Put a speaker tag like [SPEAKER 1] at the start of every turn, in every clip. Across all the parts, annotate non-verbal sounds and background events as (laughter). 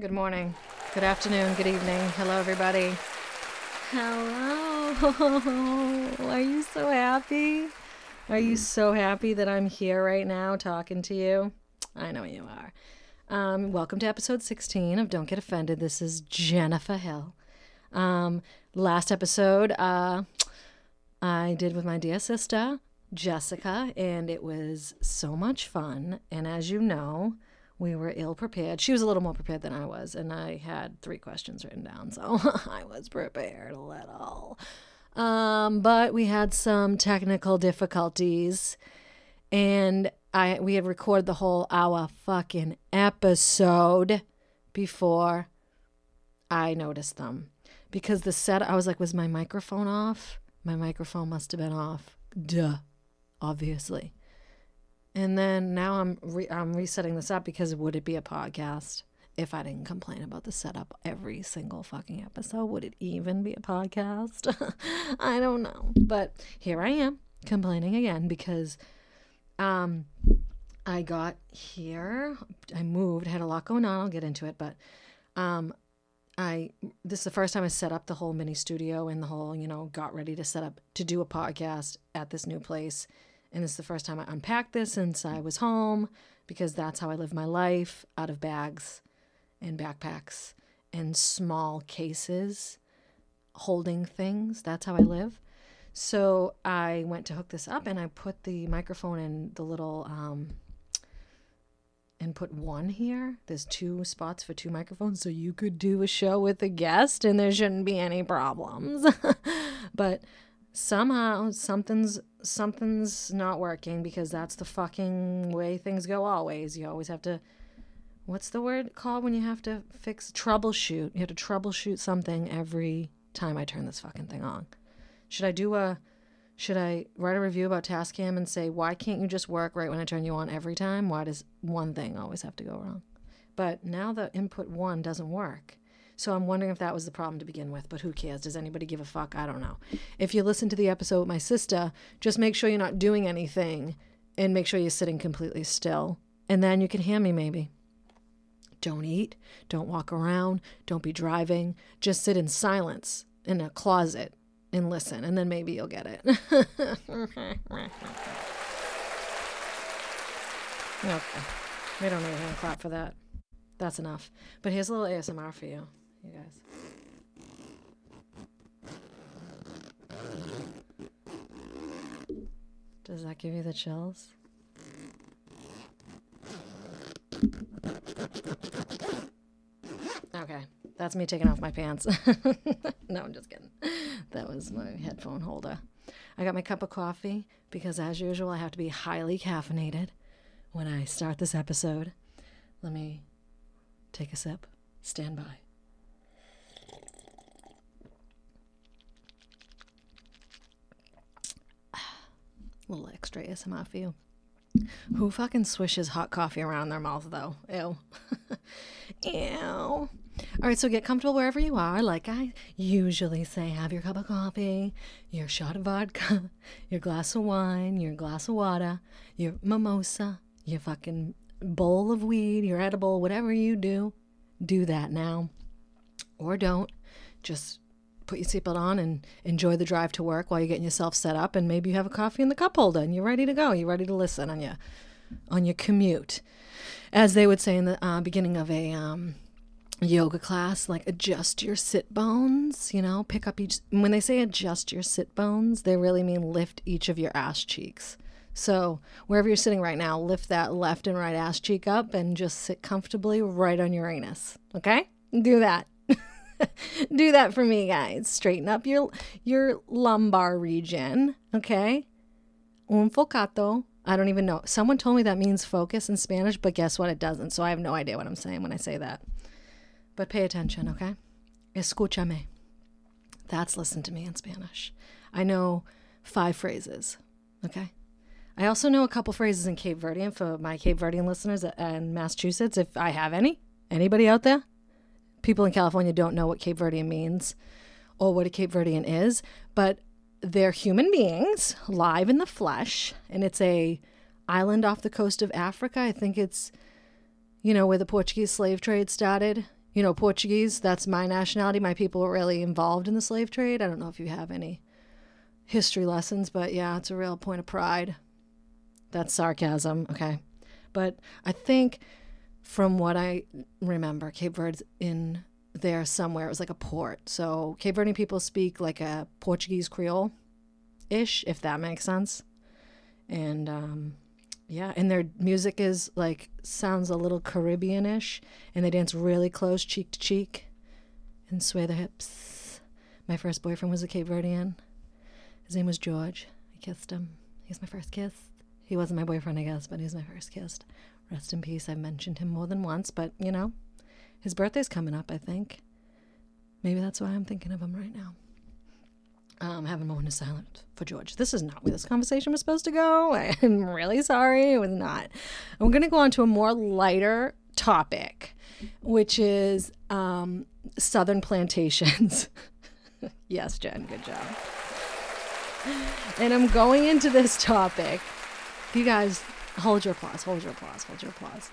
[SPEAKER 1] Good morning, good afternoon, good evening. Hello, everybody. Hello. (laughs) Are you so happy? Are you so happy that I'm here right now talking to you? I know you are. Um, welcome to episode 16 of Don't Get Offended. This is Jennifer Hill. Um, last episode, uh, I did with my dear sister, Jessica, and it was so much fun. And as you know, we were ill prepared. She was a little more prepared than I was, and I had three questions written down, so (laughs) I was prepared a little. Um, but we had some technical difficulties, and I we had recorded the whole hour fucking episode before I noticed them because the set I was like, was my microphone off? My microphone must have been off. Duh, obviously. And then now I'm re- I'm resetting this up because would it be a podcast if I didn't complain about the setup every single fucking episode? Would it even be a podcast? (laughs) I don't know. But here I am complaining again because um I got here, I moved, had a lot going on, I'll get into it, but um I this is the first time I set up the whole mini studio and the whole, you know, got ready to set up to do a podcast at this new place and this is the first time I unpacked this since I was home because that's how I live my life out of bags and backpacks and small cases holding things. That's how I live. So I went to hook this up and I put the microphone in the little um, and put one here. There's two spots for two microphones, so you could do a show with a guest and there shouldn't be any problems. (laughs) but somehow something's something's not working because that's the fucking way things go always. You always have to what's the word called when you have to fix troubleshoot? You have to troubleshoot something every time I turn this fucking thing on. Should I do a should I write a review about Tascam and say why can't you just work right when I turn you on every time? Why does one thing always have to go wrong? But now the input 1 doesn't work. So I'm wondering if that was the problem to begin with, but who cares? Does anybody give a fuck? I don't know. If you listen to the episode with my sister, just make sure you're not doing anything and make sure you're sitting completely still. And then you can hear me maybe. Don't eat, don't walk around, don't be driving. Just sit in silence in a closet and listen, and then maybe you'll get it. (laughs) okay. We don't need a hand clap for that. That's enough. But here's a little ASMR for you you guys. Does that give you the chills? Okay, that's me taking off my pants. (laughs) no, I'm just kidding. That was my headphone holder. I got my cup of coffee because, as usual, I have to be highly caffeinated when I start this episode. Let me take a sip. Stand by. Little extra ASMR for you. Who fucking swishes hot coffee around their mouth though? Ew. (laughs) Ew. All right, so get comfortable wherever you are. Like I usually say, have your cup of coffee, your shot of vodka, (laughs) your glass of wine, your glass of water, your mimosa, your fucking bowl of weed, your edible, whatever you do, do that now. Or don't. Just put your seatbelt on and enjoy the drive to work while you're getting yourself set up and maybe you have a coffee in the cup holder and you're ready to go. You're ready to listen on your on your commute. As they would say in the uh, beginning of a um, yoga class like adjust your sit bones you know? Pick up each when they say adjust your sit bones they really mean lift each of your ass cheeks. So wherever you're sitting right now lift that left and right ass cheek up and just sit comfortably right on your anus okay? Do that (laughs) do that for me, guys. Straighten up your your lumbar region, okay? Un focato. I don't even know. Someone told me that means focus in Spanish, but guess what? It doesn't. So I have no idea what I'm saying when I say that. But pay attention, okay? Escúchame. That's listen to me in Spanish. I know five phrases, okay? I also know a couple phrases in Cape Verdean for my Cape Verdean listeners uh, in Massachusetts, if I have any. Anybody out there? People in California don't know what Cape Verdean means or what a Cape Verdean is, but they're human beings live in the flesh, and it's a island off the coast of Africa. I think it's, you know, where the Portuguese slave trade started you know, Portuguese. That's my nationality. My people were really involved in the slave trade. I don't know if you have any history lessons, but yeah, it's a real point of pride. That's sarcasm, okay? But I think from what I remember, Cape Verde's in there somewhere. It was like a port. So Cape Verdean people speak like a Portuguese Creole ish, if that makes sense. And um, yeah, and their music is like sounds a little Caribbean ish, and they dance really close, cheek to cheek, and sway their hips. My first boyfriend was a Cape Verdean. His name was George. I kissed him. He was my first kiss. He wasn't my boyfriend, I guess, but he was my first kiss. Rest in peace. I've mentioned him more than once, but you know, his birthday's coming up, I think. Maybe that's why I'm thinking of him right now. Um, having a moment of silence for George. This is not where this conversation was supposed to go. (laughs) I'm really sorry. It was not. I'm going to go on to a more lighter topic, which is um, southern plantations. (laughs) yes, Jen, good job. And I'm going into this topic. You guys, hold your applause, hold your applause, hold your applause.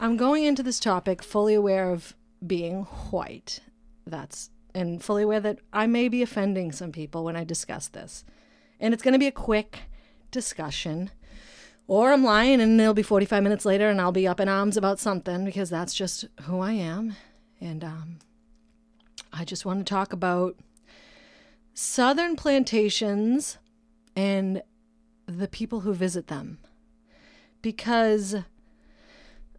[SPEAKER 1] I'm going into this topic fully aware of being white. That's and fully aware that I may be offending some people when I discuss this. And it's going to be a quick discussion. Or I'm lying and it'll be 45 minutes later and I'll be up in arms about something because that's just who I am. And um, I just want to talk about southern plantations and the people who visit them. Because,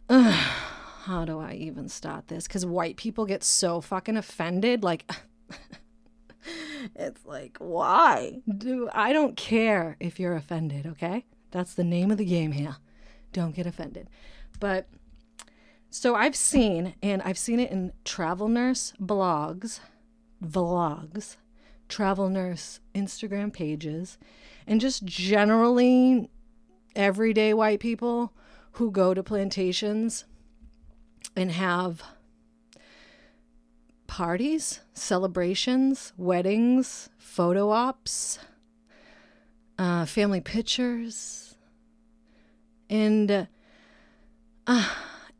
[SPEAKER 1] uh, (sighs) how do I even start this? Because white people get so fucking offended. Like, (laughs) it's like, why? Do I don't care if you're offended, okay? That's the name of the game here. Don't get offended. But so I've seen, and I've seen it in travel nurse blogs, vlogs, travel nurse Instagram pages, and just generally everyday white people who go to plantations and have parties, celebrations, weddings, photo ops, uh, family pictures, and uh, uh,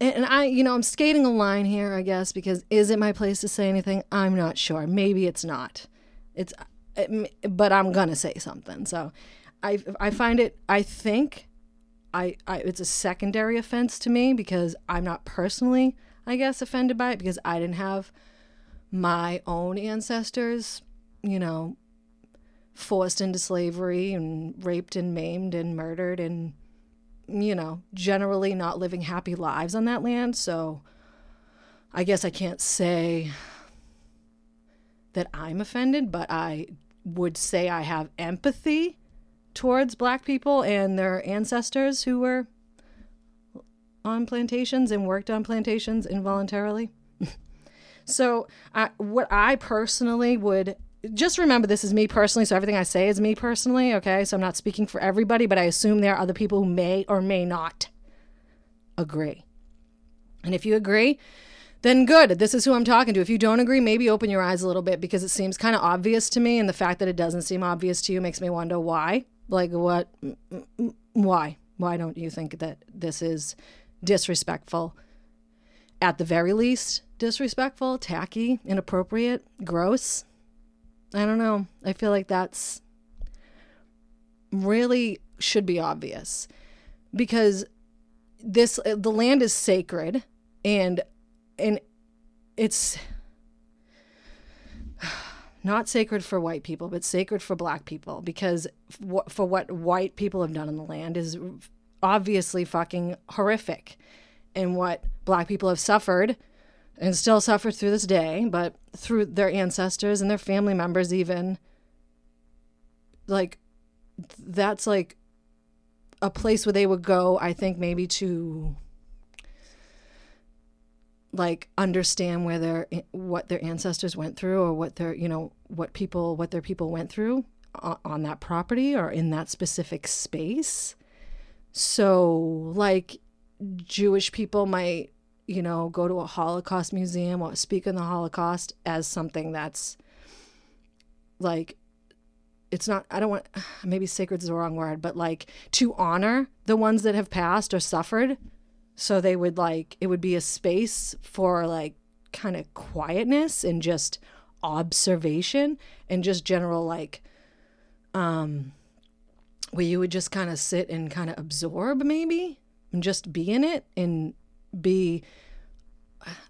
[SPEAKER 1] and I, you know, I'm skating a line here, I guess, because is it my place to say anything? I'm not sure. Maybe it's not. It's, it, but I'm gonna say something. So, I I find it. I think I, I it's a secondary offense to me because I'm not personally, I guess, offended by it because I didn't have my own ancestors, you know, forced into slavery and raped and maimed and murdered and you know, generally not living happy lives on that land. So I guess I can't say that I'm offended, but I would say I have empathy towards black people and their ancestors who were on plantations and worked on plantations involuntarily. (laughs) so, I, what I personally would just remember this is me personally, so everything I say is me personally, okay? So I'm not speaking for everybody, but I assume there are other people who may or may not agree. And if you agree, then good. This is who I'm talking to. If you don't agree, maybe open your eyes a little bit because it seems kind of obvious to me. And the fact that it doesn't seem obvious to you makes me wonder why. Like, what? Why? Why don't you think that this is disrespectful? At the very least, disrespectful, tacky, inappropriate, gross. I don't know. I feel like that's really should be obvious because this the land is sacred and and it's not sacred for white people, but sacred for black people because for what white people have done in the land is obviously fucking horrific. And what black people have suffered and still suffer through this day, but through their ancestors and their family members, even like that's like a place where they would go, I think, maybe to like understand where their eh, what their ancestors went through or what their you know what people what their people went through on, on that property or in that specific space. So like jewish people might you know go to a holocaust museum or speak on the holocaust as something that's like it's not i don't want (sighs) maybe sacred is the wrong word but like to honor the ones that have passed or suffered so they would like, it would be a space for like kind of quietness and just observation and just general like um where you would just kind of sit and kind of absorb maybe and just be in it and be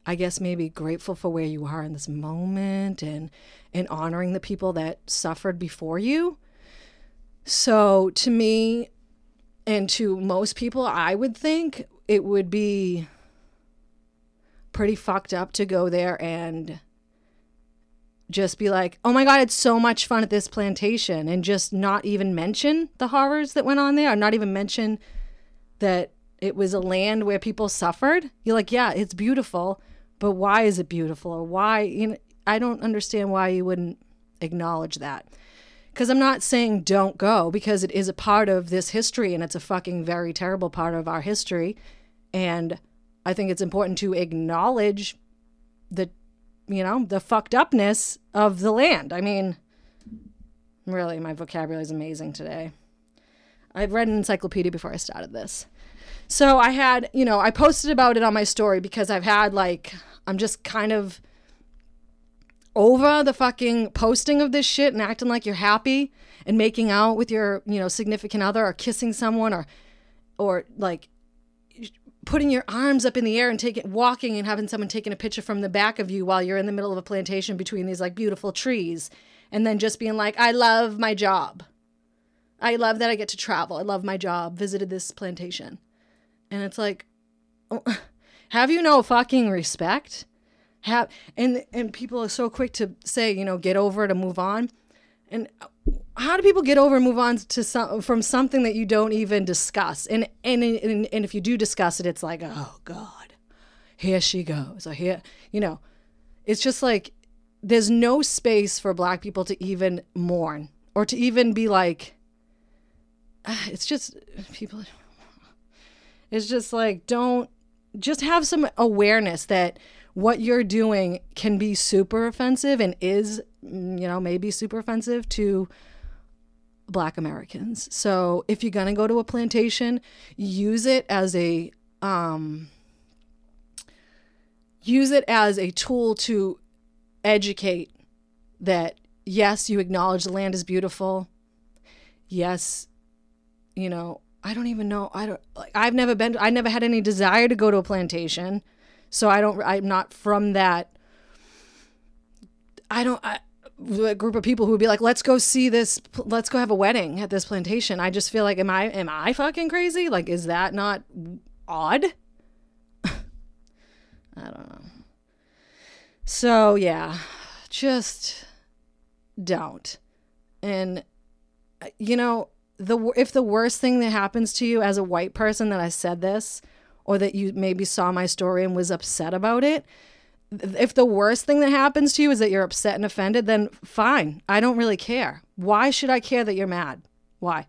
[SPEAKER 1] I guess maybe grateful for where you are in this moment and and honoring the people that suffered before you. So to me and to most people I would think it would be pretty fucked up to go there and just be like, oh my God, it's so much fun at this plantation, and just not even mention the horrors that went on there, or not even mention that it was a land where people suffered. You're like, yeah, it's beautiful, but why is it beautiful? Or why, you know, I don't understand why you wouldn't acknowledge that. Because I'm not saying don't go, because it is a part of this history and it's a fucking very terrible part of our history. And I think it's important to acknowledge the you know, the fucked upness of the land. I mean, really, my vocabulary is amazing today. I've read an encyclopedia before I started this. So I had, you know, I posted about it on my story because I've had like, I'm just kind of over the fucking posting of this shit and acting like you're happy and making out with your, you know, significant other or kissing someone or, or like putting your arms up in the air and taking walking and having someone taking a picture from the back of you while you're in the middle of a plantation between these like beautiful trees and then just being like I love my job. I love that I get to travel. I love my job. Visited this plantation. And it's like oh, (laughs) have you no fucking respect? Have and and people are so quick to say, you know, get over to move on. And how do people get over and move on to some from something that you don't even discuss? And and and, and if you do discuss it, it's like, oh God, here she goes. Or here, you know, it's just like there's no space for black people to even mourn or to even be like ah, it's just people it's just like don't just have some awareness that what you're doing can be super offensive and is you know maybe super offensive to black Americans. So if you're going to go to a plantation, use it as a um, use it as a tool to educate that yes, you acknowledge the land is beautiful. Yes, you know, I don't even know. I don't like I've never been I never had any desire to go to a plantation. So I don't I'm not from that I don't I, a group of people who would be like, "Let's go see this. Let's go have a wedding at this plantation." I just feel like, am I am I fucking crazy? Like, is that not odd? (laughs) I don't know. So yeah, just don't. And uh, you know, the if the worst thing that happens to you as a white person that I said this, or that you maybe saw my story and was upset about it, if the worst thing that happens to you is that you're upset and offended, then fine. I don't really care. Why should I care that you're mad? Why?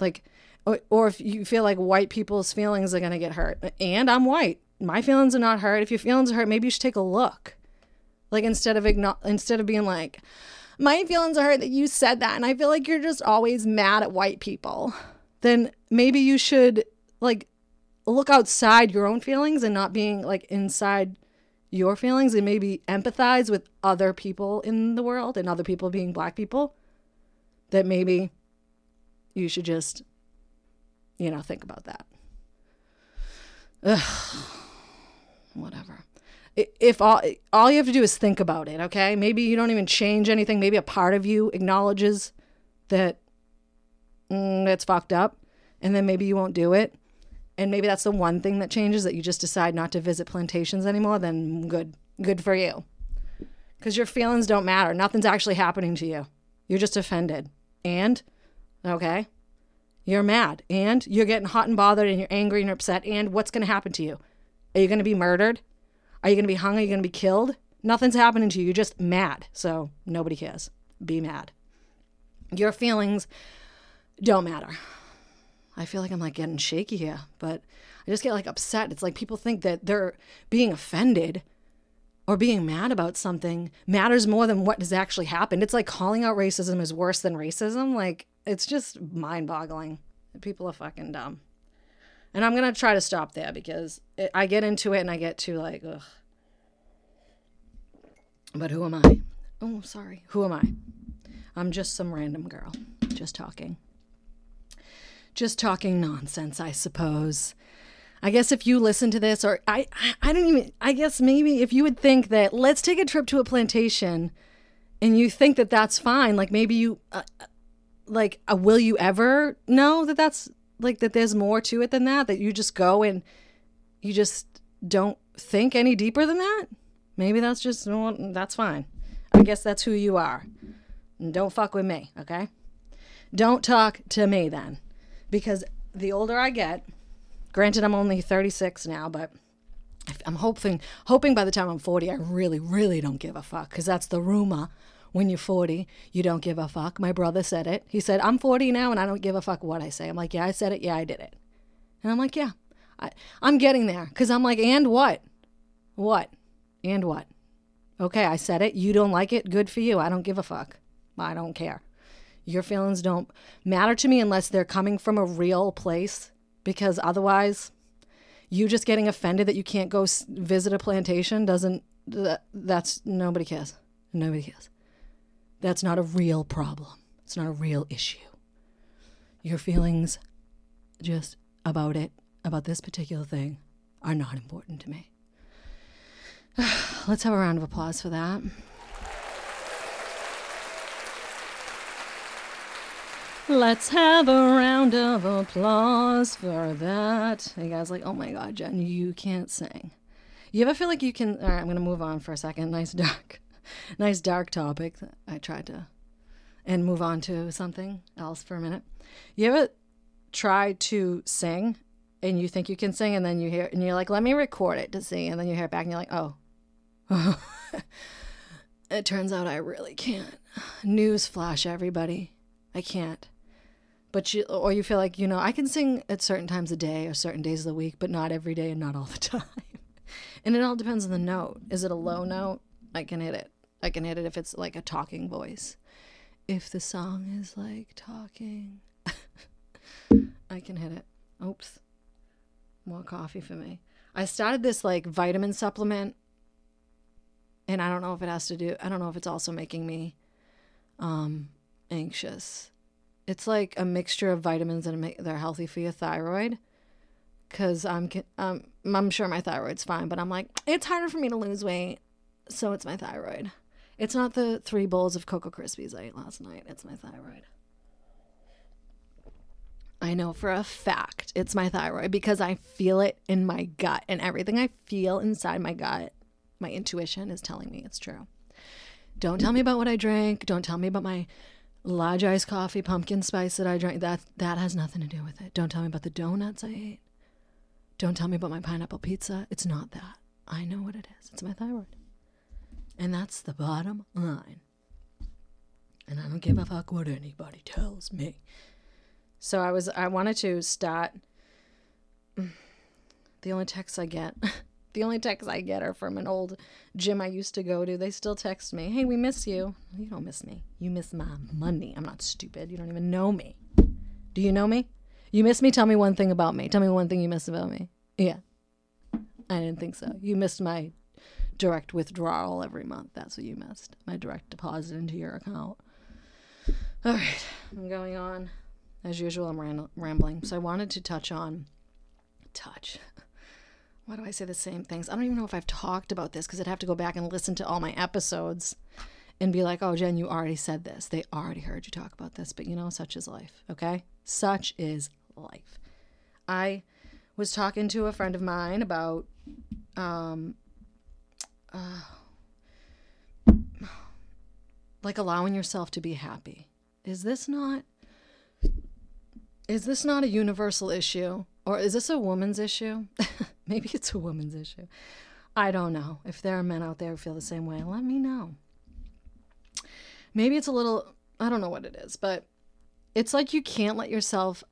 [SPEAKER 1] Like, or, or if you feel like white people's feelings are going to get hurt. And I'm white. My feelings are not hurt. If your feelings are hurt, maybe you should take a look. Like instead of igno- instead of being like, my feelings are hurt that you said that, and I feel like you're just always mad at white people. Then maybe you should like look outside your own feelings and not being like inside your feelings and maybe empathize with other people in the world and other people being black people, that maybe you should just, you know, think about that. Ugh. Whatever. If all all you have to do is think about it, okay? Maybe you don't even change anything. Maybe a part of you acknowledges that mm, it's fucked up, and then maybe you won't do it and maybe that's the one thing that changes that you just decide not to visit plantations anymore, then good. Good for you. Because your feelings don't matter. Nothing's actually happening to you. You're just offended. And, okay, you're mad. And you're getting hot and bothered and you're angry and you're upset. And what's going to happen to you? Are you going to be murdered? Are you going to be hung? Are you going to be killed? Nothing's happening to you. You're just mad. So nobody cares. Be mad. Your feelings don't matter. I feel like I'm like getting shaky here, but I just get like upset. It's like people think that they're being offended or being mad about something matters more than what has actually happened. It's like calling out racism is worse than racism. Like it's just mind boggling. People are fucking dumb. And I'm going to try to stop there because it, I get into it and I get too like, ugh. But who am I? Oh, sorry. Who am I? I'm just some random girl, just talking. Just talking nonsense, I suppose. I guess if you listen to this, or I, I don't even, I guess maybe if you would think that let's take a trip to a plantation and you think that that's fine, like maybe you, uh, like, uh, will you ever know that that's like that there's more to it than that? That you just go and you just don't think any deeper than that? Maybe that's just, that's fine. I guess that's who you are. And don't fuck with me, okay? Don't talk to me then. Because the older I get, granted I'm only 36 now, but I'm hoping hoping by the time I'm 40 I really really don't give a fuck cuz that's the rumor when you're 40 you don't give a fuck. My brother said it. He said I'm 40 now and I don't give a fuck what I say. I'm like, "Yeah, I said it. Yeah, I did it." And I'm like, "Yeah. I, I'm getting there cuz I'm like, "And what? What? And what?" Okay, I said it. You don't like it. Good for you. I don't give a fuck. I don't care. Your feelings don't matter to me unless they're coming from a real place because otherwise you just getting offended that you can't go visit a plantation doesn't that, that's nobody cares. Nobody cares. That's not a real problem. It's not a real issue. Your feelings just about it, about this particular thing are not important to me. (sighs) Let's have a round of applause for that. Let's have a round of applause for that. You guys like, oh my god, Jen, you can't sing. You ever feel like you can? All right, I'm gonna move on for a second. Nice dark, (laughs) nice dark topic. I tried to, and move on to something else for a minute. You ever try to sing and you think you can sing, and then you hear, and you're like, let me record it to see, and then you hear it back, and you're like, oh, (laughs) it turns out I really can't. Newsflash, everybody. I can't. But you, or you feel like, you know, I can sing at certain times of day or certain days of the week, but not every day and not all the (laughs) time. and it all depends on the note. Is it a low note? I can hit it. I can hit it if it's like a talking voice. If the song is like talking, (laughs) I can hit it. Oops. More coffee for me. I started this like vitamin supplement and I don't know if it has to do I don't know if it's also making me um anxious. It's like a mixture of vitamins and they're healthy for your thyroid. Cause I'm um I'm sure my thyroid's fine, but I'm like it's harder for me to lose weight, so it's my thyroid. It's not the three bowls of Cocoa Krispies I ate last night. It's my thyroid. I know for a fact it's my thyroid because I feel it in my gut, and everything I feel inside my gut my intuition is telling me it's true. Don't tell me about what I drank. Don't tell me about my large iced coffee, pumpkin spice that I drank. That that has nothing to do with it. Don't tell me about the donuts I ate. Don't tell me about my pineapple pizza. It's not that. I know what it is. It's my thyroid. And that's the bottom line. And I don't give a fuck what anybody tells me. So I was I wanted to start mm, the only texts I get (laughs) The only texts I get are from an old gym I used to go to. They still text me, hey, we miss you. You don't miss me. You miss my money. I'm not stupid. You don't even know me. Do you know me? You miss me? Tell me one thing about me. Tell me one thing you miss about me. Yeah. I didn't think so. You missed my direct withdrawal every month. That's what you missed. My direct deposit into your account. All right. I'm going on. As usual, I'm rambling. So I wanted to touch on touch (laughs) why do I say the same things? I don't even know if I've talked about this because I'd have to go back and listen to all my episodes and be like, oh, Jen, you already said this. They already heard you talk about this. But you know, such is life, okay? Such is life. I was talking to a friend of mine about um, uh, like allowing yourself to be happy. Is this not is this not a universal issue or is this a woman's issue? (laughs) Maybe it's a woman's issue. I don't know. If there are men out there who feel the same way, let me know. Maybe it's a little, I don't know what it is, but it's like you can't let yourself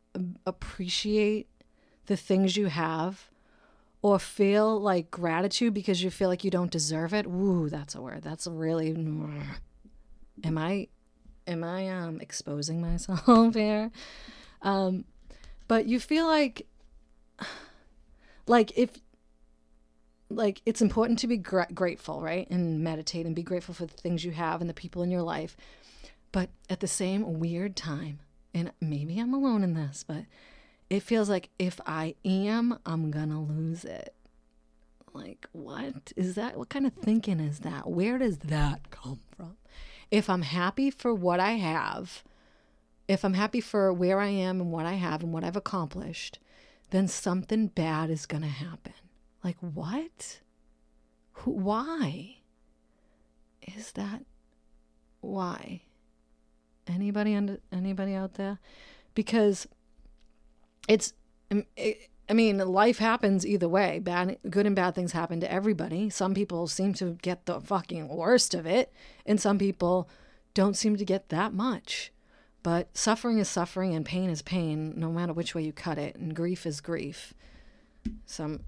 [SPEAKER 1] appreciate the things you have or feel like gratitude because you feel like you don't deserve it. Ooh, that's a word. That's really Am I am I um exposing myself (laughs) here? Um but you feel like like if like it's important to be gra- grateful, right? And meditate and be grateful for the things you have and the people in your life. But at the same weird time, and maybe I'm alone in this, but it feels like if I am, I'm gonna lose it. Like, what is that? What kind of thinking is that? Where does that come from? If I'm happy for what I have, if I'm happy for where I am and what I have and what I've accomplished, then something bad is gonna happen. Like, what? Who, why? Is that why? Anybody under anybody out there? Because it's um, it, I mean, life happens either way. Bad, good and bad things happen to everybody. Some people seem to get the fucking worst of it, and some people don't seem to get that much. But suffering is suffering, and pain is pain, no matter which way you cut it. And grief is grief. Some,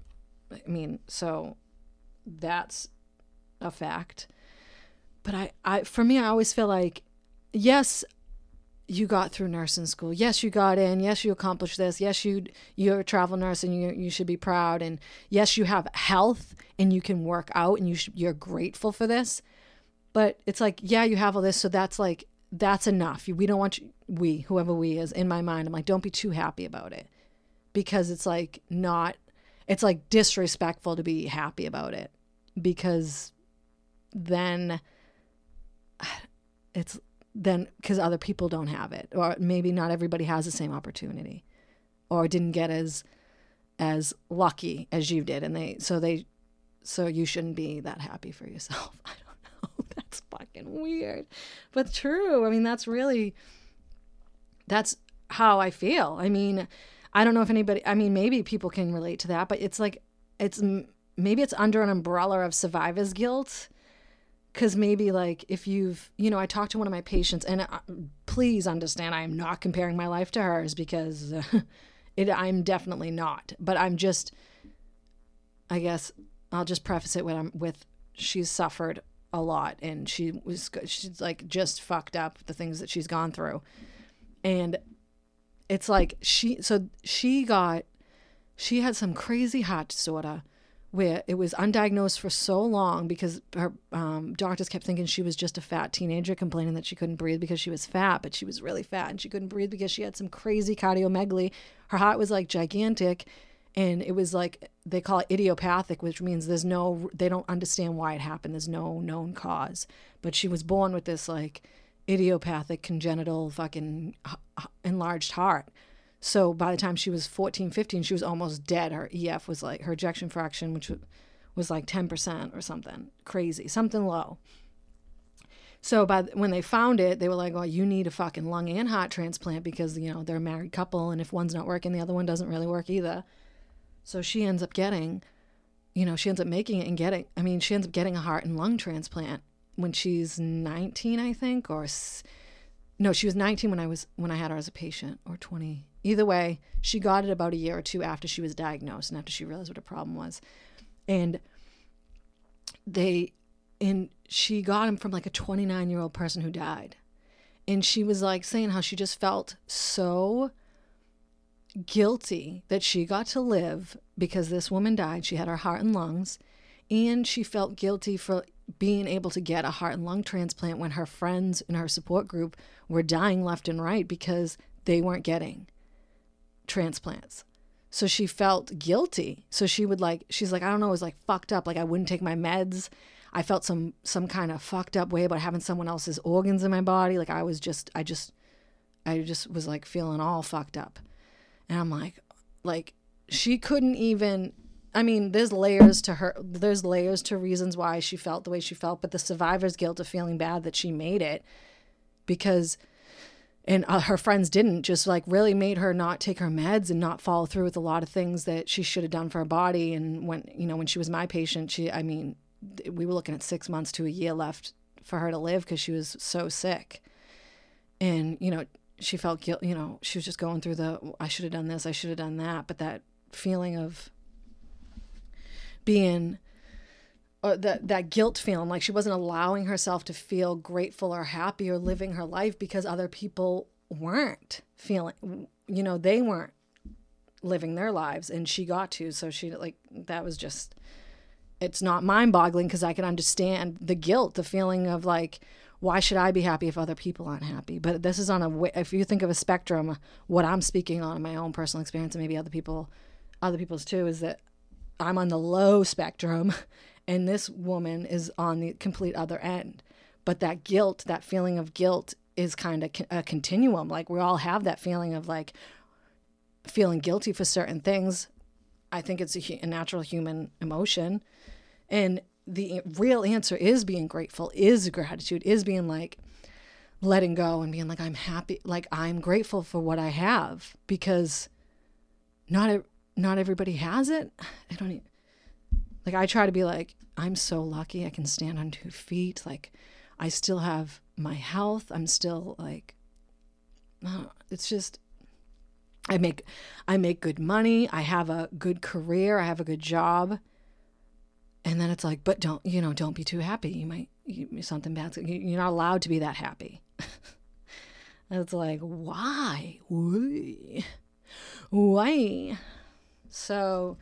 [SPEAKER 1] I mean, so that's a fact. But I, I, for me, I always feel like, yes, you got through nursing school. Yes, you got in. Yes, you accomplished this. Yes, you you're a travel nurse and you you should be proud. And yes, you have health and you can work out and you sh- you're grateful for this. But it's like, yeah, you have all this, so that's like that's enough. We don't want you, we whoever we is in my mind. I'm like, don't be too happy about it because it's like not. It's like disrespectful to be happy about it because then (sighs) it's then because other people don't have it or maybe not everybody has the same opportunity or didn't get as as lucky as you did and they so they so you shouldn't be that happy for yourself. (laughs) I don't know. (laughs) That's fucking weird. But true. I mean that's really that's how i feel. I mean i don't know if anybody i mean maybe people can relate to that but it's like it's maybe it's under an umbrella of survivor's guilt because maybe like if you've you know i talked to one of my patients and uh, please understand i am not comparing my life to hers because (laughs) it i'm definitely not. But i'm just i guess i'll just preface it with i'm with she's suffered a lot and she was she's like just fucked up the things that she's gone through. And it's like she so she got she had some crazy heart disorder where it was undiagnosed for so long because her um, doctors kept thinking she was just a fat teenager complaining that she couldn't breathe because she was fat, but she was really fat and she couldn't breathe because she had some crazy cardiomegaly. Her heart was like gigantic and it was like they call it idiopathic, which means there's no, they don't understand why it happened. There's no known cause. But she was born with this like idiopathic congenital fucking enlarged heart so by the time she was 14, 15, she was almost dead. Her EF was like her ejection fraction, which was like 10% or something crazy, something low. So by when they found it, they were like, "Oh, you need a fucking lung and heart transplant because you know they're a married couple, and if one's not working, the other one doesn't really work either." So she ends up getting, you know, she ends up making it and getting. I mean, she ends up getting a heart and lung transplant when she's 19, I think, or no, she was 19 when I was when I had her as a patient, or 20. Either way, she got it about a year or two after she was diagnosed and after she realized what her problem was. And they and she got him from like a 29 year old person who died. And she was like saying how she just felt so guilty that she got to live because this woman died. She had her heart and lungs. And she felt guilty for being able to get a heart and lung transplant when her friends in her support group were dying left and right because they weren't getting transplants. So she felt guilty. So she would like she's like I don't know, it was like fucked up. Like I wouldn't take my meds. I felt some some kind of fucked up way about having someone else's organs in my body. Like I was just I just I just was like feeling all fucked up. And I'm like like she couldn't even I mean, there's layers to her there's layers to reasons why she felt the way she felt, but the survivor's guilt of feeling bad that she made it because and uh, her friends didn't just like really made her not take her meds and not follow through with a lot of things that she should have done for her body. And when you know when she was my patient she i mean we were looking at six months to a year left for her to live because she was so sick. And you know she felt guilt you know she was just going through the i should have done this i should have done that. But that feeling of being or that that guilt feeling like she wasn't allowing herself to feel grateful or happy or living her life because other people weren't feeling you know they weren't living their lives and she got to so she like that was just it's not mind boggling because I can understand the guilt, the feeling of like, why should I be happy if other people aren't happy? But this is on a, if you think of a spectrum, what I'm speaking on in my own personal experience and maybe other people, other people's too, is that I'm on the low spectrum (laughs) and this woman is on the complete other end. But that guilt, that feeling of guilt is kind of a continuum. Like we all have that feeling of like feeling guilty for certain things. I think it's a, a natural human emotion. And the real answer is being grateful, is gratitude, is being like letting go and being like, I'm happy, like I'm grateful for what I have because not not everybody has it. I don't even, like I try to be like, I'm so lucky I can stand on two feet. Like I still have my health. I'm still like, uh, it's just I make I make good money. I have a good career. I have a good job and then it's like but don't you know don't be too happy you might you, something bad you're not allowed to be that happy (laughs) it's like why why why so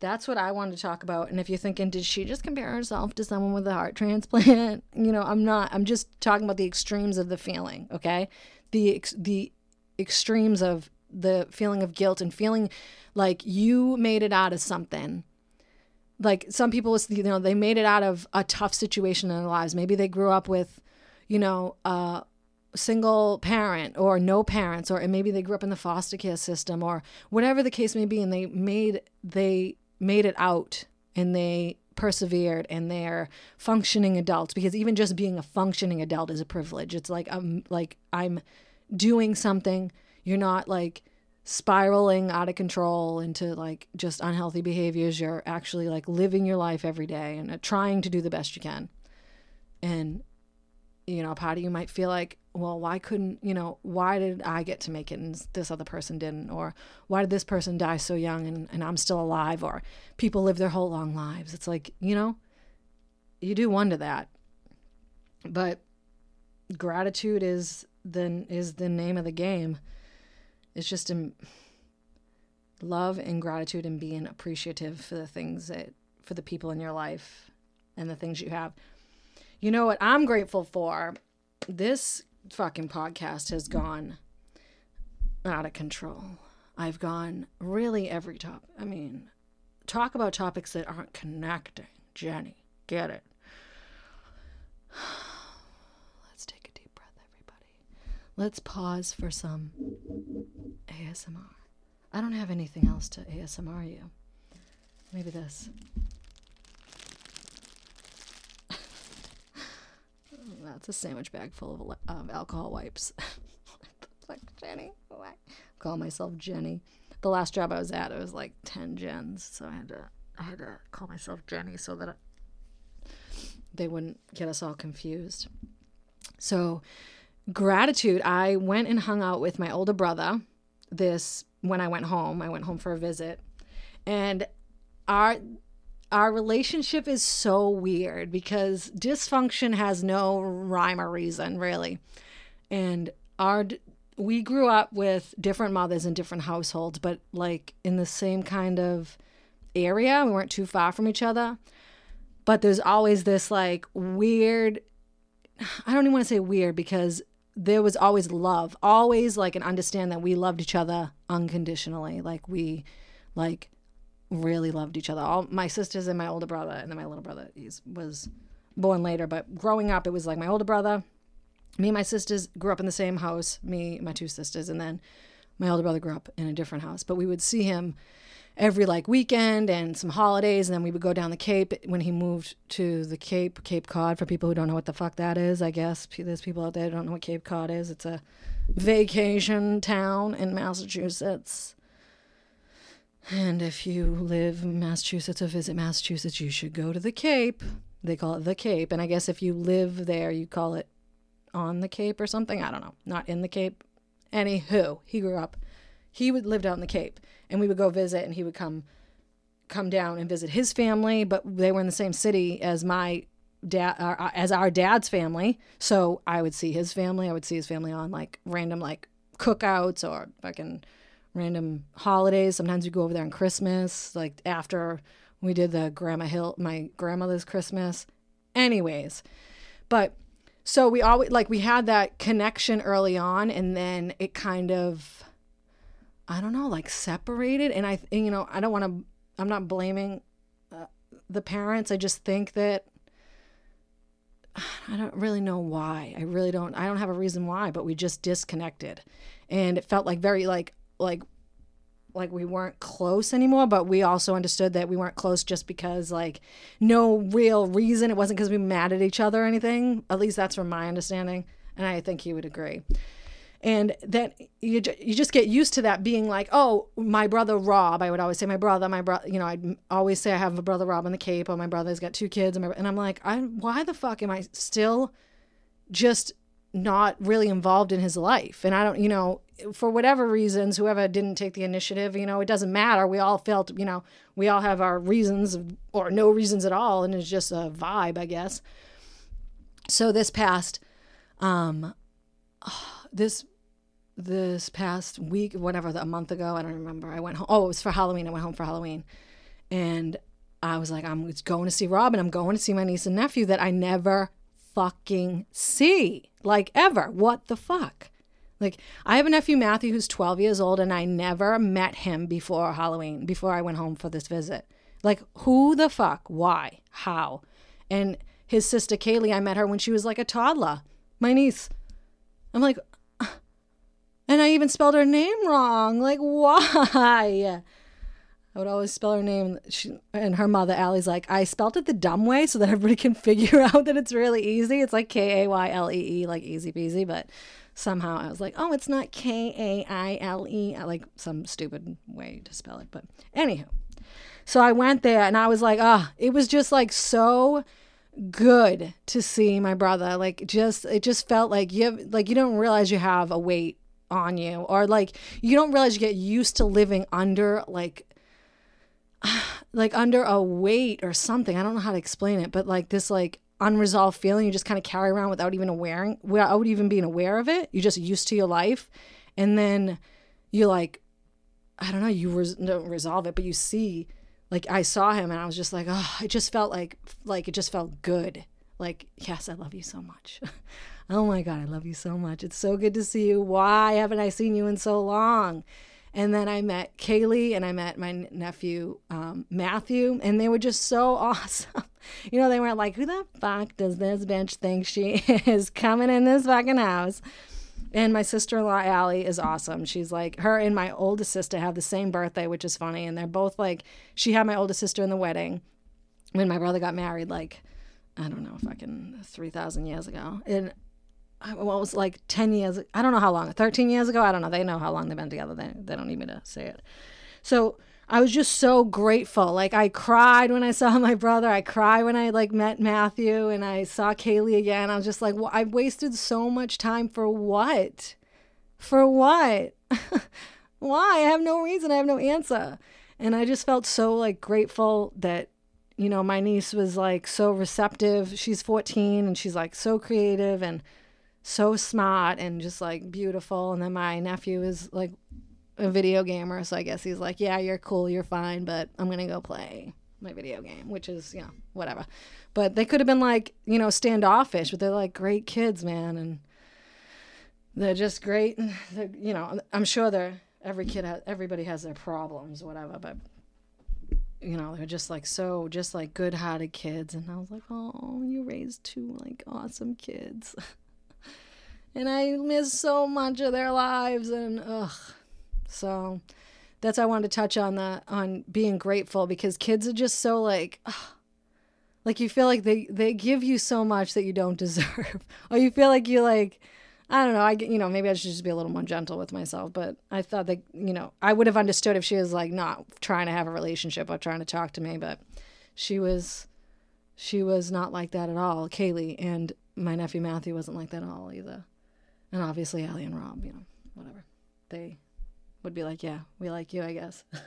[SPEAKER 1] that's what I wanted to talk about. And if you're thinking, did she just compare herself to someone with a heart (laughs) transplant? You know, I'm not. I'm just talking about the extremes of the feeling. Okay, the the extremes of the feeling of guilt and feeling like you made it out of something like some people you know they made it out of a tough situation in their lives maybe they grew up with you know a single parent or no parents or maybe they grew up in the foster care system or whatever the case may be and they made they made it out and they persevered and they're functioning adults because even just being a functioning adult is a privilege it's like i'm like i'm doing something you're not like spiraling out of control into like just unhealthy behaviors. You're actually like living your life every day and uh, trying to do the best you can. And, you know, part of you might feel like, well, why couldn't, you know, why did I get to make it and this other person didn't? Or why did this person die so young and, and I'm still alive? Or people live their whole long lives. It's like, you know, you do wonder that. But gratitude is the, is the name of the game it's just in love and gratitude and being appreciative for the things that for the people in your life and the things you have. You know what I'm grateful for? This fucking podcast has gone out of control. I've gone really every top. I mean, talk about topics that aren't connecting. Jenny, get it. (sighs) Let's take a deep breath, everybody. Let's pause for some ASMR. I don't have anything else to ASMR you. Maybe this. That's a sandwich bag full of, of um, alcohol wipes. (laughs) like Jenny. I call myself Jenny. The last job I was at, it was like ten Jens, so I had to I had to call myself Jenny so that they wouldn't get us all confused. So gratitude, I went and hung out with my older brother this when I went home. I went home for a visit. And our our relationship is so weird because dysfunction has no rhyme or reason, really. And our we grew up with different mothers in different households, but like in the same kind of area. We weren't too far from each other. But there's always this like weird I don't even want to say weird because there was always love, always like an understand that we loved each other unconditionally. Like we like really loved each other. All my sisters and my older brother, and then my little brother he's, was born later. But growing up, it was like my older brother, me and my sisters grew up in the same house. Me, my two sisters, and then my older brother grew up in a different house. But we would see him every like weekend and some holidays and then we would go down the cape when he moved to the cape cape cod for people who don't know what the fuck that is i guess there's people out there who don't know what cape cod is it's a vacation town in massachusetts and if you live in massachusetts or visit massachusetts you should go to the cape. They call it the cape. And i guess if you live there you call it on the cape or something? I don't know. Not in the cape. Anywho he grew up. He would lived out in the cape. And we would go visit and he would come come down and visit his family. But they were in the same city as my dad uh, as our dad's family. So i would see his family. I would see his family on like random like cookouts or fucking random holidays sometimes we go over there on christmas like after We did the Grandma Hill, my grandmother's Christmas. Anyways, but so we always like we had that connection early on, and then it kind of, I don't know, like separated. And I, and, you know, I don't want to. I'm not blaming uh, the parents. I just think that I don't really know why. I really don't. I don't have a reason why, but we just disconnected, and it felt like very like like like we weren't close anymore but we also understood that we weren't close just because like no real reason. It wasn't because we mad at each other or anything. At least that's from my understanding and i think he would agree. And then you, you just get used to that being like oh my brother rob i would always say my brother my brother you know i'd always say i have a brother rob in the cape or my brother's got two kids and, my, and i'm like I, why the fuck am i still just not really involved in his life and i don't you know for whatever reasons, whoever didn't take the initiative, you know, it doesn't matter. We all felt, you know, we all have our reasons or no reasons at all, and it's just a vibe, I guess. So this past, um, (sighs) this this past week, whatever, a month ago, I don't remember. I went home. Oh, it was for Halloween. I went home for Halloween, and I was like, I'm going to see Rob, and I'm going to see my niece and nephew that I never fucking see, like ever. What the fuck? Like, I have a nephew, Matthew, who's 12 years old, and I never met him before Halloween, before I went home for this visit. Like, who the fuck? Why? How? And his sister, Kaylee, I met her when she was like a toddler, my niece. I'm like, uh, and I even spelled her name wrong. Like, (laughs) why? I would always spell her name. She, and her mother, Allie's like, I spelled it the dumb way so that everybody can (laughs) figure out that it's really easy. It's like K A Y L E E, like easy peasy. But somehow I was like, oh, it's not K A I L E, like some stupid way to spell it. But anywho, so I went there and I was like, ah, oh, it was just like so good to see my brother. Like just it just felt like you have, like you don't realize you have a weight on you or like you don't realize you get used to living under like (sighs) like under a weight or something. I don't know how to explain it, but like this like unresolved feeling you just kind of carry around without even aware without even being aware of it. You're just used to your life. And then you like i don't know you res- don't resolve it but you see like i saw him and i was just like oh it just felt like like it just felt good. Like yes i love you so much. (laughs) Oh my god i love you so much. It's so good to see you. Why haven't i seen you in so long and then I met Kaylee and I met my nephew um, Matthew, and they were just so (laughs) awesome. you know, they weren't like, who the fuck does this bitch think she (laughs) is coming in this fucking house? And my sister in law, Allie, is awesome. She's like, her and my oldest sister have the same birthday, which is funny. And they're both like, she had my oldest sister in the wedding when my brother got married, like, I don't know, fucking 3,000 years ago. And well, it was like 10 years, I don't know how long, 13 years ago. I don't know. They know how long they've been together. They, they don't need me to say it. So I was just so grateful. Like I cried when I saw (laughs) my brother. I cried when I like met Matthew and I saw Kaylee again. I was just like, well, I wasted so much time for what? For what? (laughs) Why? I have no reason. I have no answer. And I just felt so like grateful that you know, my niece was like so receptive. She's 14 and she's like so creative and so smart and just like beautiful. And then my nephew is like a video gamer, so I guess he's like, "Yeah, you're cool, you're fine, but I'm gonna go play my video game," which is you know whatever. But they could have been like you know standoffish, but they're like great kids, man, and they're just great. (sighs) They're, you know, I'm sure they're every kid has everybody has their problems, whatever, but you know, they're just like so, just like good hearted kids. And I was like, oh, you raised two like awesome kids. (laughs) and I miss so much of their lives. And ugh, so that's why I wanted to touch on that on being grateful because kids are just so like, ugh, like you feel like they they give you so much that you don't (laughs) deserve, or you feel like you like. I don't know. I you know maybe I should just be a little more gentle with myself. But I thought that you know I would have understood if she was like not trying to have a relationship or trying to talk to me. But she was, she was not like that at all. Kaylee and my nephew Matthew wasn't like that at all either and obviously Allie and Rob, you know, whatever. They would be like, yeah, we like you, I guess. (laughs)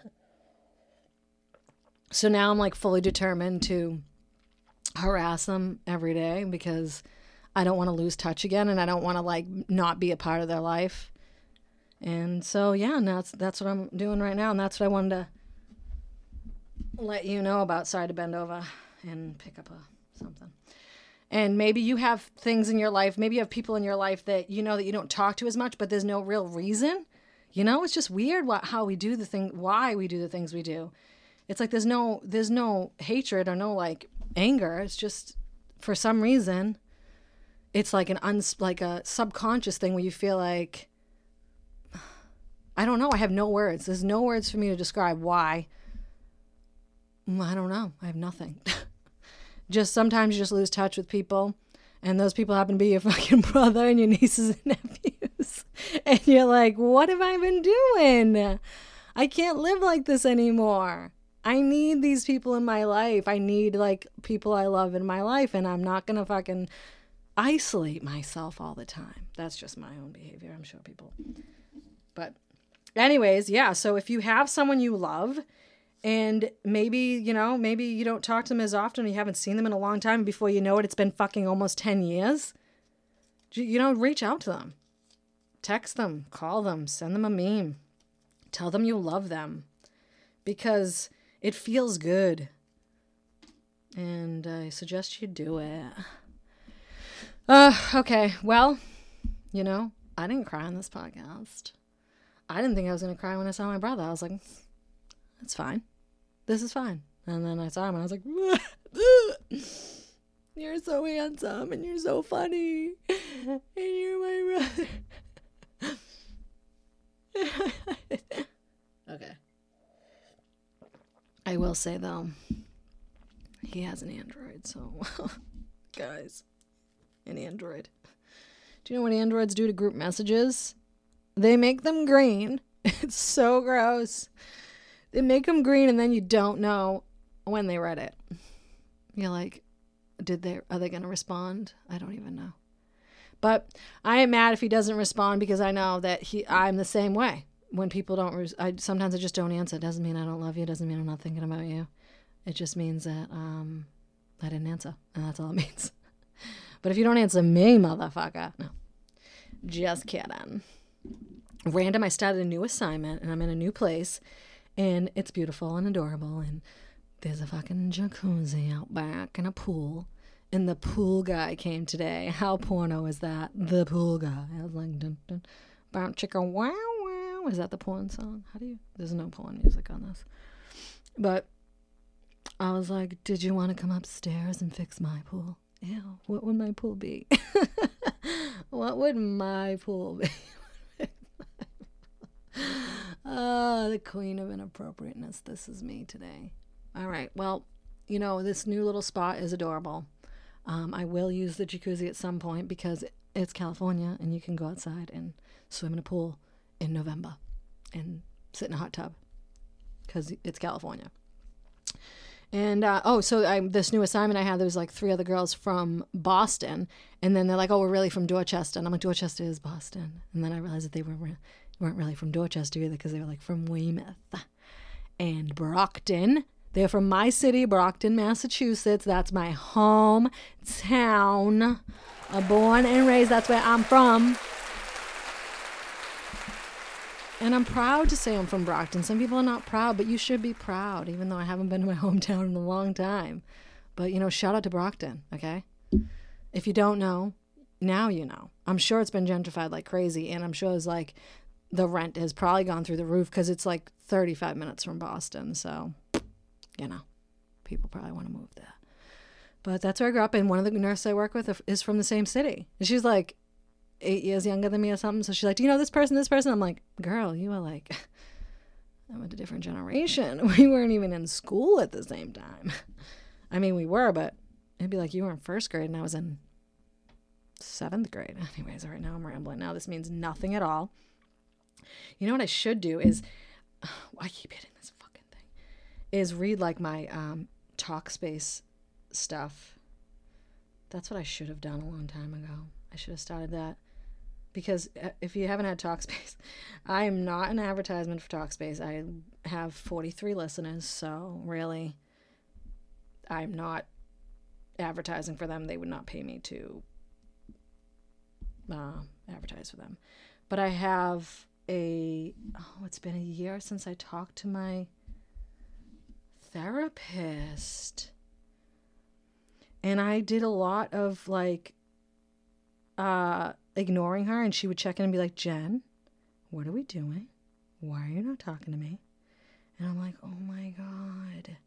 [SPEAKER 1] so now I'm like fully determined to harass them every day because I don't want to lose touch again and I don't want to like not be a part of their life. And so yeah, and that's that's what I'm doing right now and that's what I wanted to let you know about Sorry to Bend Over and pick up a something. And maybe you have things in your life, maybe you have people in your life that you know that you don't talk to as much, but there's no real reason. You know, it's just weird what, how we do the thing, why we do the things we do. It's like there's no there's no hatred or no like anger. It's just for some reason it's like an uns like a subconscious thing where you feel like I don't know. I have no words. There's no words for me to describe why. Mm, I don't know. I have nothing. (laughs) just sometimes you just lose touch with people, and those people happen to be your (laughs) fucking brother and your nieces and (laughs) nephews. and you're like, what have I been doing? I can't live like this anymore. I need these people in my life. I need like people I love in my life, and I'm not gonna fucking isolate myself all the time. That's just my own behavior. I'm sure people. But anyways, yeah, so if you have someone you love and maybe, you know, maybe you don't talk to them as often, you haven't seen them in a long time, before you know it, it's been fucking almost 10 years, you know, reach out to them. Text them, call them, send them a meme. Tell them you love them because it feels good. And I suggest you do it. Uh, okay. Well, you know, I didn't cry on this podcast. I didn't think I was going to cry when I saw my brother. I was like, that's fine. This is fine. And then I saw him and I was like, (laughs) you're so handsome and you're so funny. (laughs) And you're my brother. (laughs) okay. I will say though, he has an Android, so guys, an Android. Do you know what Androids do to group messages? They make them green. It's so gross. They make them green and then you don't know when they read it. You're like, did they are they going to respond? I don't even know. But I am mad if he doesn't respond because I know that he I'm the same way. When people don't res- I sometimes I just don't answer. It doesn't mean I don't love you, it doesn't mean I'm not thinking about you. It just means that um I didn't answer, and that's all it (laughs) means. but if you don't answer me, motherfucker, no. Just kidding random, I started a new assignment and I'm in a new place and it's beautiful and adorable. And there's a fucking jacuzzi out back and a pool. And the pool guy came today. How porno is that? The pool guy. I was like, dun, dun, chicka wow wow. Is that the porn song? How do you? There's no porn music on this. But I was like, did you want to come upstairs and fix my pool? Ew, what would my pool be? (laughs) what would my pool be? Oh, (gasps) the queen of inappropriateness. This is me today. All right. Well, you know, this new little spot is adorable. Um, I will use the jacuzzi at some point because it's California and you can go outside and swim in a pool in November and sit in a hot tub because it's California. And uh, oh, so I, this new assignment I had, there was like three other girls from Boston, and then they're like, "Oh, we're really from Dorchester," and I'm like, "Dorchester is Boston," and then I realized that they were weren't really from Dorchester either because they were like from Weymouth and Brockton. They're from my city, Brockton, Massachusetts. That's my hometown. Uh, born and raised, that's where I'm from. And I'm proud to say I'm from Brockton. Some people are not proud, but you should be proud, even though I haven't been to my (laughs) hometown in a long time. But, you know, shout out to Brockton, okay? If you don't know, now you know. I'm sure it's been gentrified like crazy, and I'm sure it's like the rent has probably gone through the roof because it's like 35 minutes from Boston. So, you know, people probably want to move there. But that's where I grew up. And one of the nurses I work with is from the same city. And she's like eight years younger than me or something. So she's like, Do you know this person, this person? I'm like, Girl, you are like, (laughs) I'm a different generation. (laughs) We weren't even in school at the same time. I mean, we were, but it'd be like you were in first grade and I was in seventh grade. (laughs) Anyways, right now I'm rambling. Now this means nothing at all. You know what I should do is, (sighs) I keep hitting this fucking thing, is read like my um, Talkspace stuff. That's what I should have done a long time ago. I should have started that. Because uh, if you haven't had Talkspace, (laughs) I am not an advertisement for Talkspace. I have 43 listeners, so really, I'm not advertising for them. They would not pay me to uh, advertise for them. But I have a oh, it's been a year since I talked to my therapist. And I did a lot of like uh ignoring her and she would check in and be like, "Jen, what are we doing? Why are you not talking to me?" And I'm like, "Oh my god.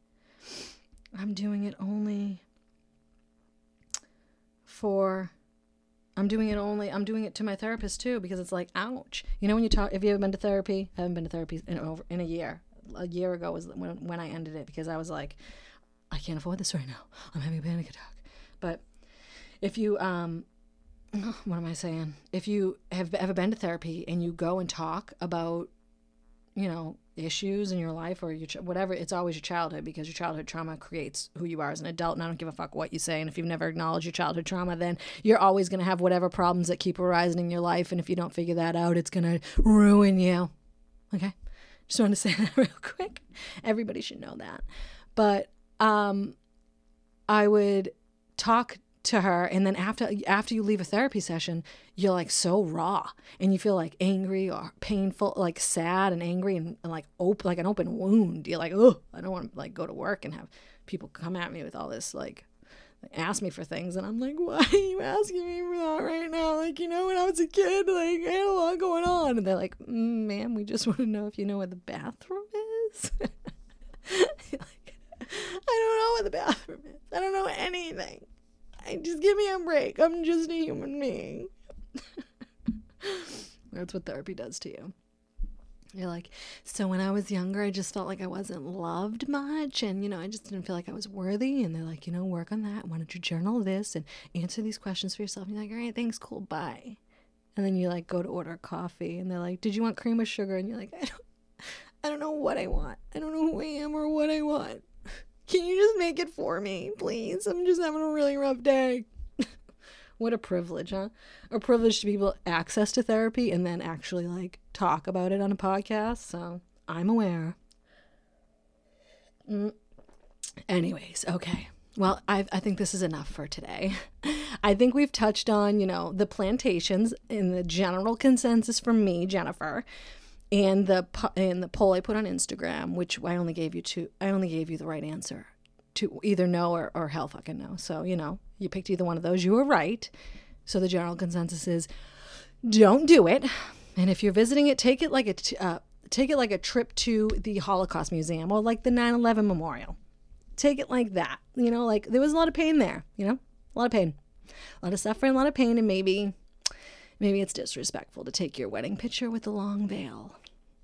[SPEAKER 1] I'm doing it only for I'm doing it only I'm doing it to my therapist too because it's like ouch. You know when you talk if you ever been to therapy? I haven't been to therapy in over in a year. A year ago was when when I ended it because I was like I can't afford this right now. I'm having a panic attack. But if you um (sighs) what am I saying? If you have ever been to therapy and you go and talk about you know issues in your life or your ch- whatever it's always your childhood because your childhood trauma creates who you are as an adult. And i don't give a fuck what you say. And if you've never acknowledged your childhood trauma then you're always going to have whatever problems that keep arising in your life. And if you don't figure that out it's going to ruin you. Okay? Just want to say (laughs) that real quick. Everybody should know that. But um i would talk to her and then after after you leave a therapy session you're like so raw and you feel like angry or painful like sad and angry and, and like open like an open wound. You're like oh i don't want to like go to work and have people come at me with all this like ask me for things and i'm like why are you asking me for that right now? Like you know when i was a kid like i had a lot going on. And they're like mm, ma'am we just want to know if you know where the bathroom is. (laughs) Like, i don't know where the bathroom is. I don't know anything just give me a break. I'm just a human being. (laughs) That's what therapy does to you. You're like, so when I was younger, I just felt like I wasn't loved much. And, you know, I just didn't feel like I was worthy. And they're like, you know, work on that. Why don't you journal this and answer these questions for yourself? And you're like, all right, thanks, cool, bye. And then you like go to order coffee and they're like, did you want cream or sugar? And you're like, I don't, I don't know what I want. I don't know who I am or what I want. Can you just make it for me, please? I'm just having a really rough day. (laughs) what a privilege, huh? A privilege to be able to access to therapy and then actually like talk about it on a podcast. So I'm aware. Mm. Anyways, okay. Well, I, I think this is enough for today. (laughs) I think we've touched on, you know, the plantations in the general consensus from me, Jennifer, and the and the poll I put on Instagram, which I only gave you two, I only gave you the right answer to either no or, or hell fucking no. So you know you picked either one of those. You were right. So the general consensus is don't do it. And if you're visiting it, take it like a uh, take it like a trip to the Holocaust Museum or like the 9/11 Memorial. Take it like that. You know, like there was a lot of pain there. You know, a lot of pain, a lot of suffering, a lot of pain, and maybe Maybe it's disrespectful to take your wedding picture with a long veil.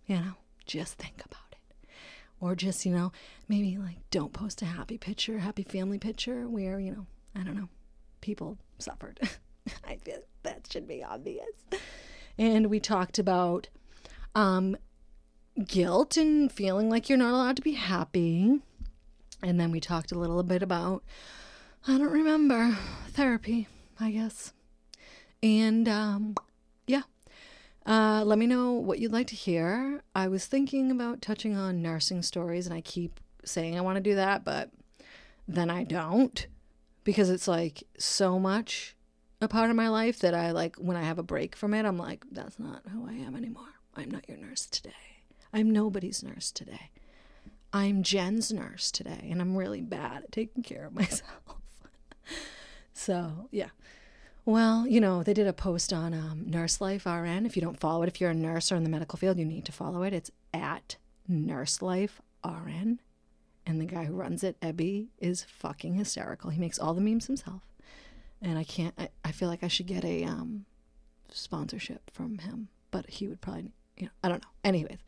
[SPEAKER 1] You know, just think about it. Or just, you know, maybe like don't post a happy picture, happy family picture where, you know, I don't know, people suffered. (laughs) I feel that should be obvious. And we talked about um, guilt and feeling like you're not allowed to be happy. And then we talked a little bit about, I don't remember, therapy, I guess. And um, yeah, uh, let me know what you'd like to hear. I was thinking about touching on nursing stories, and I keep saying I want to do that, but then I don't because it's like so much a part of my life that I like when I have a break from it, I'm like, that's not who I am anymore. I'm not your nurse today. I'm nobody's nurse today. I'm Jen's nurse today, and I'm really bad at taking care of (laughs) myself. so, yeah. Well, you know, they did a post on um, Nurse Life RN. If you don't follow it, if you're a nurse or in the medical field, you need to follow it. It's at Nurse Life RN. And the guy who runs it, Ebby, is fucking hysterical. He makes all the memes himself. And I can't, I, I feel like I should get a um, sponsorship from him, but he would probably, you know, I don't know. Anyways,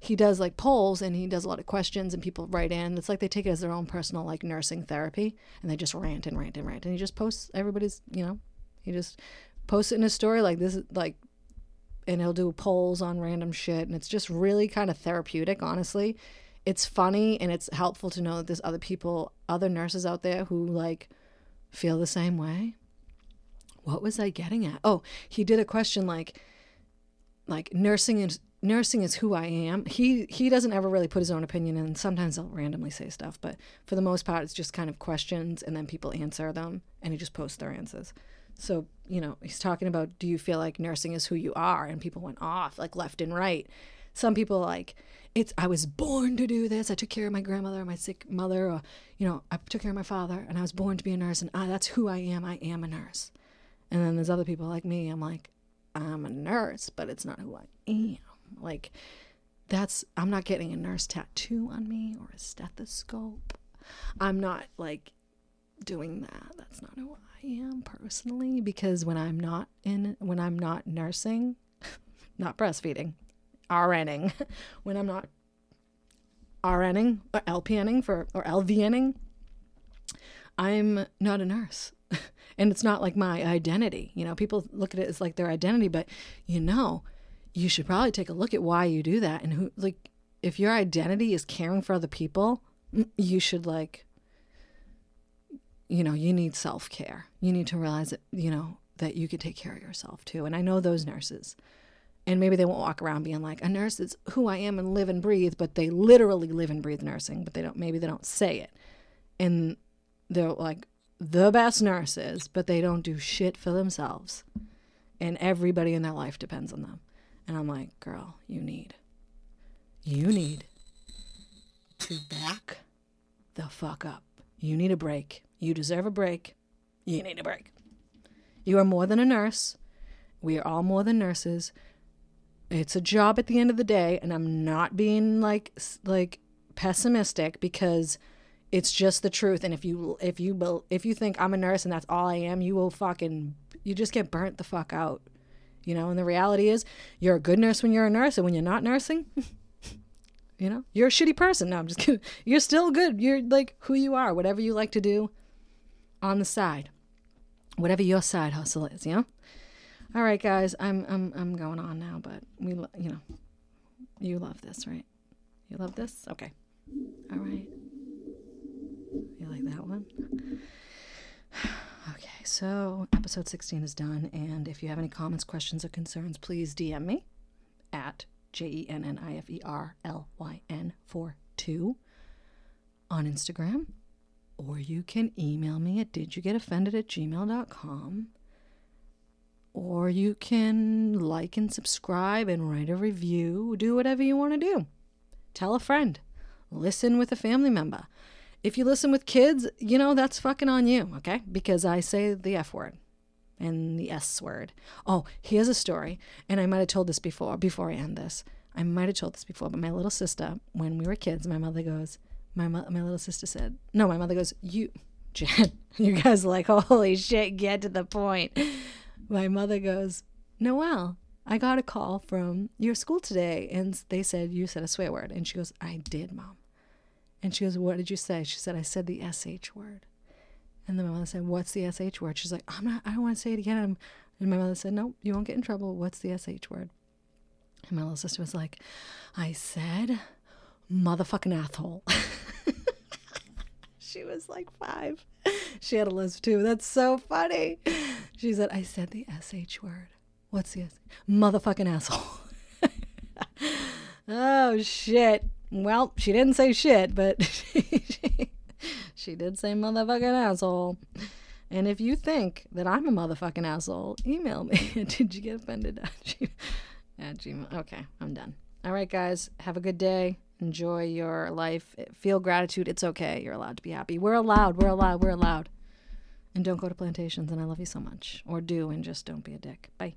[SPEAKER 1] he does like polls and he does a lot of questions and people write in. It's like they take it as their own personal like nursing therapy and they just rant and rant and rant. And he just posts everybody's, you know, he just posts it in his story like this, like, and he'll do polls on random shit, and it's just really kind of therapeutic. Honestly, it's funny and it's helpful to know that there's other people, other nurses out there who like feel the same way. What was I getting at? Oh, he did a question like, like nursing is nursing is who I am. He he doesn't ever really put his own opinion in. Sometimes he'll randomly say stuff, but for the most part, it's just kind of questions, and then people answer them, and he just posts their answers. So, you know, he's talking about do you feel like nursing is who you are? And people went off like left and right. some people like it's I was born to do this. I took care of my grandmother, my sick mother, or you know, I took care of my father, and I was born to be a nurse, and I, that's who I am. I am a nurse. And then there's other people like me. I'm like, I'm a nurse, but it's not who I am. Like, that's I'm not getting a nurse tattoo on me or a stethoscope. I'm not like doing that. That's not who I am personally because when I'm not in when I'm not nursing, (laughs) not breastfeeding, RNing, (laughs) when I'm not RNing or LPNing for or LVNing, I'm not a nurse. (laughs) and it's not like my identity. You know, people look at it as like their identity, but you know, you should probably take a look at why you do that and who like if your identity is caring for other people, mm, you should like you know, you need self-care. You need to realize that, you know, that you could take care of yourself too. And I know those nurses and maybe they won't walk around being like a nurse is who I am and live and breathe, but they literally live and breathe nursing, but they don't maybe they don't say it. And they're like the best nurses, but they don't do shit for themselves. And everybody in their life depends on them. And I'm like, girl, you need you need to back the fuck up. You need a break. You deserve a break. You need a break. You are more than a nurse. We are all more than nurses. It's a job at the end of the day and i'm not being like like pessimistic because it's just the truth and if you if you if you think i'm a nurse and that's all i am you will fucking you just get burnt the fuck out. You know and the reality is you're a good nurse when you're a nurse and when you're not nursing (laughs) you know you're a shitty person. No i'm just kidding. You're still good. You're like who you are whatever you like to do on the side whatever your side hustle is know all right, guys, I'm I'm I'm going on now, but we you know, you love this, right? You love this? Okay. All right. You like that one? (sighs) Okay, so episode 16 is done, and if you have any comments, questions, or concerns, please DM me at J E N N I F E R L Y N 4 2 on Instagram, or you can email me at didyougetoffended at gmail.com or you can like and subscribe and write a review. Do whatever you want to do. Tell a friend. Listen with a family member. If you listen with kids, you know, that's fucking on you, okay? Because I say the F word and the S word. Oh, here's a story. And I might have told this before, before I end this. I might have told this before, but my little sister, when we were kids, my mother goes, my, mo- my little sister said, no, my mother goes, you, Jen, (laughs) you guys like, (laughs) holy shit, get to the point my mother goes, Noelle, I got a call from your school today and they said you said a swear word. And she goes, I did, mom. And she goes, What did you say? She said, I said the SH word. And then my mother said, What's the SH word? She's like, I'm not, I don't want to say it again. And my mother said, No, you won't get in trouble. What's the SH word? And my little sister was like, I said, motherfucking asshole. (laughs) she was like five. She had a lisp too. That's so funny. She said, I said the SH word. What's the S? Motherfucking asshole. (laughs) oh, shit. Well, she didn't say shit, but she, (laughs) she, she did say motherfucking asshole. And if you think that I'm a motherfucking asshole, email me. Did you get offended at Gmail? Okay, I'm done. All right, guys. Have a good day. Enjoy your life. Feel gratitude. It's okay. You're allowed to be happy. We're allowed. We're allowed. We're allowed. And don't go to plantations. And I love you so much. Or do and just don't be a dick. Bye.